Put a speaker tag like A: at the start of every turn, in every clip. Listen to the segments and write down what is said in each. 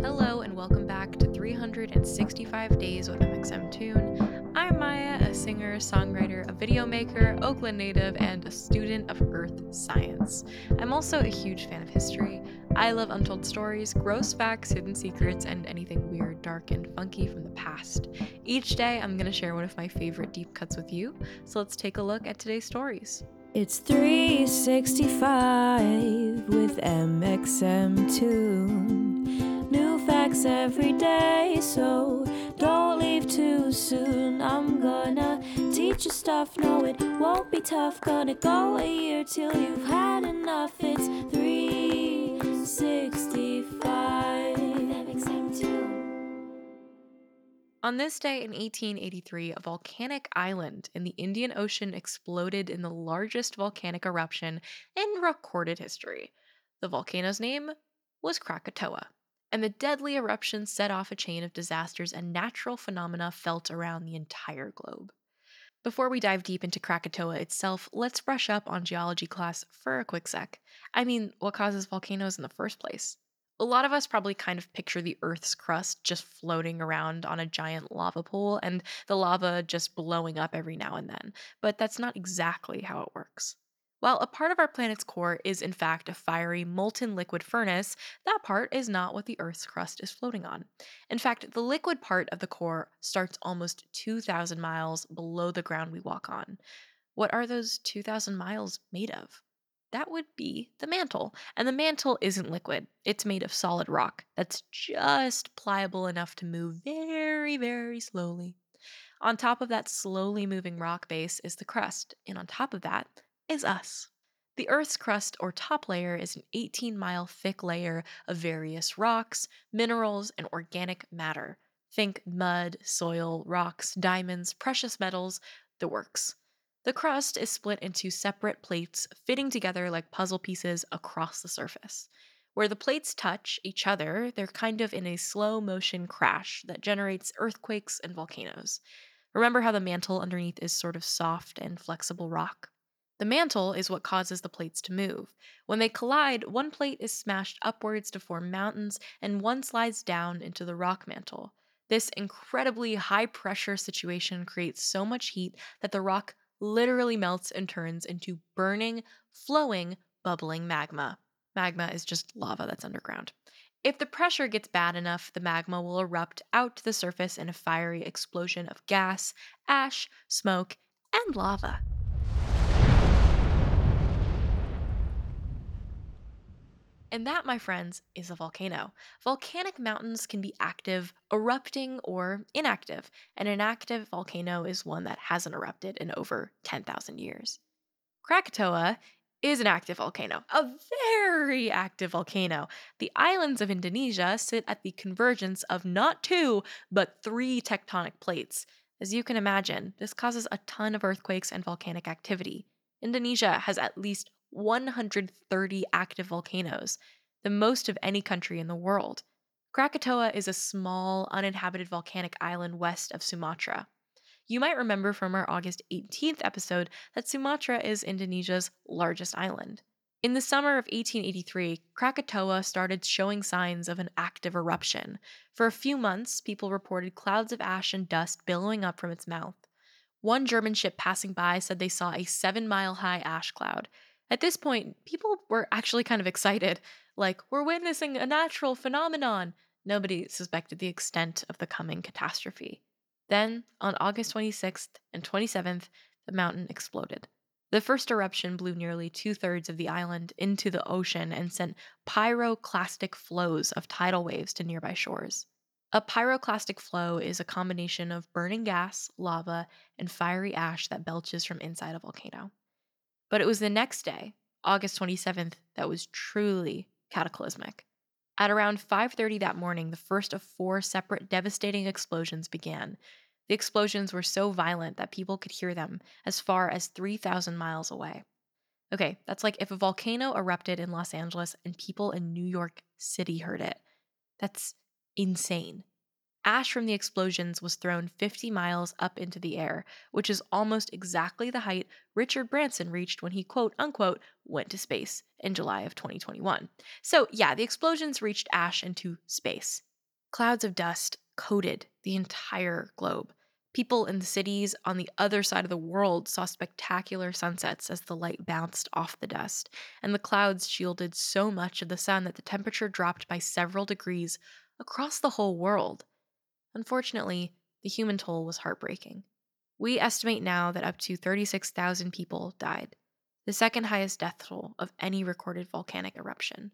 A: Hello, and welcome back to 365 Days with mxmtoon. I'm Maya, a singer, songwriter, a video maker, Oakland native, and a student of earth science. I'm also a huge fan of history. I love untold stories, gross facts, hidden secrets, and anything weird, dark, and funky from the past. Each day, I'm going to share one of my favorite deep cuts with you, so let's take a look at today's stories.
B: It's 365 with mxmtoon. New facts every day, so don't leave too soon. I'm gonna teach you stuff, no, it won't be tough. Gonna go a year till you've had enough. It's 365.
A: On this day in 1883, a volcanic island in the Indian Ocean exploded in the largest volcanic eruption in recorded history. The volcano's name was Krakatoa, and the deadly eruption set off a chain of disasters and natural phenomena felt around the entire globe. Before we dive deep into Krakatoa itself, let's brush up on geology class for a quick sec. I mean, what causes volcanoes in the first place? A lot of us probably kind of picture the Earth's crust just floating around on a giant lava pool and the lava just blowing up every now and then, but that's not exactly how it works. While a part of our planet's core is in fact a fiery molten liquid furnace, that part is not what the Earth's crust is floating on. In fact, the liquid part of the core starts almost 2,000 miles below the ground we walk on. What are those 2,000 miles made of? That would be the mantle. And the mantle isn't liquid, it's made of solid rock that's just pliable enough to move very, very slowly. On top of that slowly moving rock base is the crust, and on top of that, is us. The Earth's crust or top layer is an 18 mile thick layer of various rocks, minerals, and organic matter. Think mud, soil, rocks, diamonds, precious metals, the works. The crust is split into separate plates fitting together like puzzle pieces across the surface. Where the plates touch each other, they're kind of in a slow motion crash that generates earthquakes and volcanoes. Remember how the mantle underneath is sort of soft and flexible rock? The mantle is what causes the plates to move. When they collide, one plate is smashed upwards to form mountains, and one slides down into the rock mantle. This incredibly high pressure situation creates so much heat that the rock literally melts and turns into burning, flowing, bubbling magma. Magma is just lava that's underground. If the pressure gets bad enough, the magma will erupt out to the surface in a fiery explosion of gas, ash, smoke, and lava. And that, my friends, is a volcano. Volcanic mountains can be active, erupting, or inactive. An inactive volcano is one that hasn't erupted in over 10,000 years. Krakatoa is an active volcano, a very active volcano. The islands of Indonesia sit at the convergence of not two, but three tectonic plates. As you can imagine, this causes a ton of earthquakes and volcanic activity. Indonesia has at least 130 active volcanoes, the most of any country in the world. Krakatoa is a small, uninhabited volcanic island west of Sumatra. You might remember from our August 18th episode that Sumatra is Indonesia's largest island. In the summer of 1883, Krakatoa started showing signs of an active eruption. For a few months, people reported clouds of ash and dust billowing up from its mouth. One German ship passing by said they saw a seven mile high ash cloud. At this point, people were actually kind of excited, like, we're witnessing a natural phenomenon. Nobody suspected the extent of the coming catastrophe. Then, on August 26th and 27th, the mountain exploded. The first eruption blew nearly two thirds of the island into the ocean and sent pyroclastic flows of tidal waves to nearby shores. A pyroclastic flow is a combination of burning gas, lava, and fiery ash that belches from inside a volcano. But it was the next day, August 27th, that was truly cataclysmic. At around 5:30 that morning, the first of four separate devastating explosions began. The explosions were so violent that people could hear them as far as 3,000 miles away. Okay, that's like if a volcano erupted in Los Angeles and people in New York City heard it. That's insane. Ash from the explosions was thrown 50 miles up into the air, which is almost exactly the height Richard Branson reached when he quote unquote went to space in July of 2021. So, yeah, the explosions reached ash into space. Clouds of dust coated the entire globe. People in the cities on the other side of the world saw spectacular sunsets as the light bounced off the dust, and the clouds shielded so much of the sun that the temperature dropped by several degrees across the whole world. Unfortunately, the human toll was heartbreaking. We estimate now that up to 36,000 people died, the second highest death toll of any recorded volcanic eruption.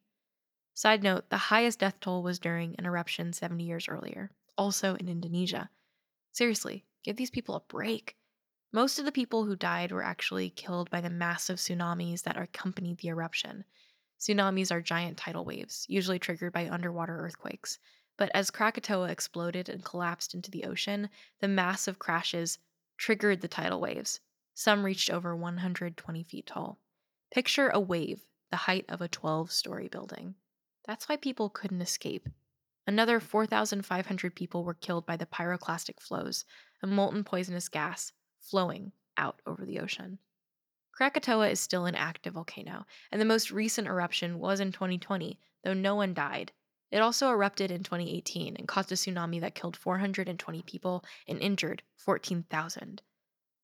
A: Side note the highest death toll was during an eruption 70 years earlier, also in Indonesia. Seriously, give these people a break. Most of the people who died were actually killed by the massive tsunamis that accompanied the eruption. Tsunamis are giant tidal waves, usually triggered by underwater earthquakes. But as Krakatoa exploded and collapsed into the ocean, the massive crashes triggered the tidal waves. Some reached over 120 feet tall. Picture a wave the height of a 12 story building. That's why people couldn't escape. Another 4,500 people were killed by the pyroclastic flows, a molten poisonous gas flowing out over the ocean. Krakatoa is still an active volcano, and the most recent eruption was in 2020, though no one died. It also erupted in 2018 and caused a tsunami that killed 420 people and injured 14,000.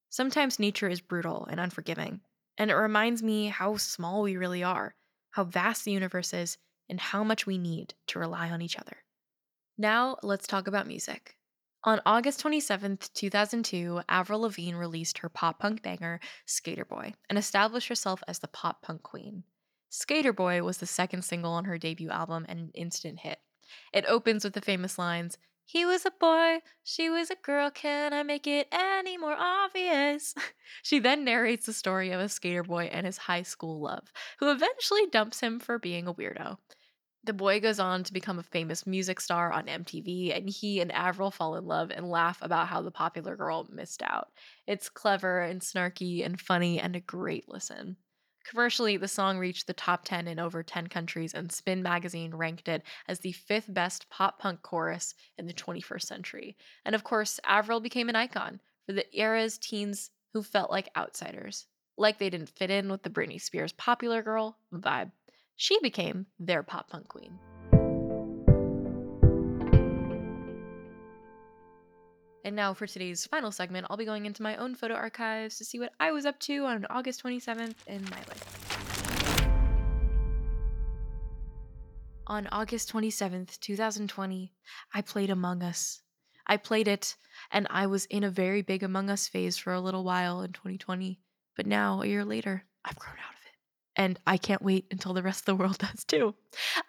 A: Sometimes nature is brutal and unforgiving, and it reminds me how small we really are, how vast the universe is, and how much we need to rely on each other. Now, let's talk about music. On August 27, 2002, Avril Lavigne released her pop punk banger, Sk8er Boi, and established herself as the pop punk queen. Sk8er Boi was the second single on her debut album and an instant hit. It opens with the famous lines He was a boy, she was a girl, can I make it any more obvious? she then narrates the story of a skater boy and his high school love, who eventually dumps him for being a weirdo. The boy goes on to become a famous music star on MTV, and he and Avril fall in love and laugh about how the popular girl missed out. It's clever and snarky and funny and a great listen. Commercially, the song reached the top 10 in over 10 countries, and Spin magazine ranked it as the fifth best pop punk chorus in the 21st century. And of course, Avril became an icon for the era's teens who felt like outsiders, like they didn't fit in with the Britney Spears popular girl vibe she became their pop punk queen. And now for today's final segment, I'll be going into my own photo archives to see what I was up to on August 27th in my life. On August 27th, 2020, I played Among Us. I played it, and I was in a very big Among Us phase for a little while in 2020. But now, a year later, I've grown out of it and I can't wait until the rest of the world does too.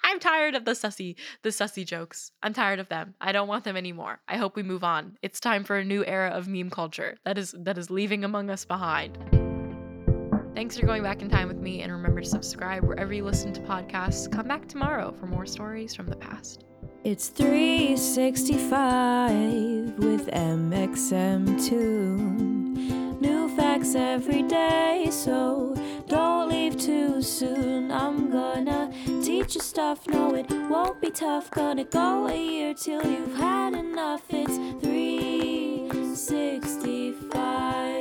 A: I'm tired of the sussy, the sussy jokes. I'm tired of them. I don't want them anymore. I hope we move on. It's time for a new era of meme culture that is that is leaving among us behind. Thanks for going back in time with me and remember to subscribe wherever you listen to podcasts. Come back tomorrow for more stories from the past.
B: It's 365 with mxmtoon new facts every day. So don't leave too soon. I'm gonna teach you stuff. No, it won't be tough. Gonna go a year till you've had enough. It's 365.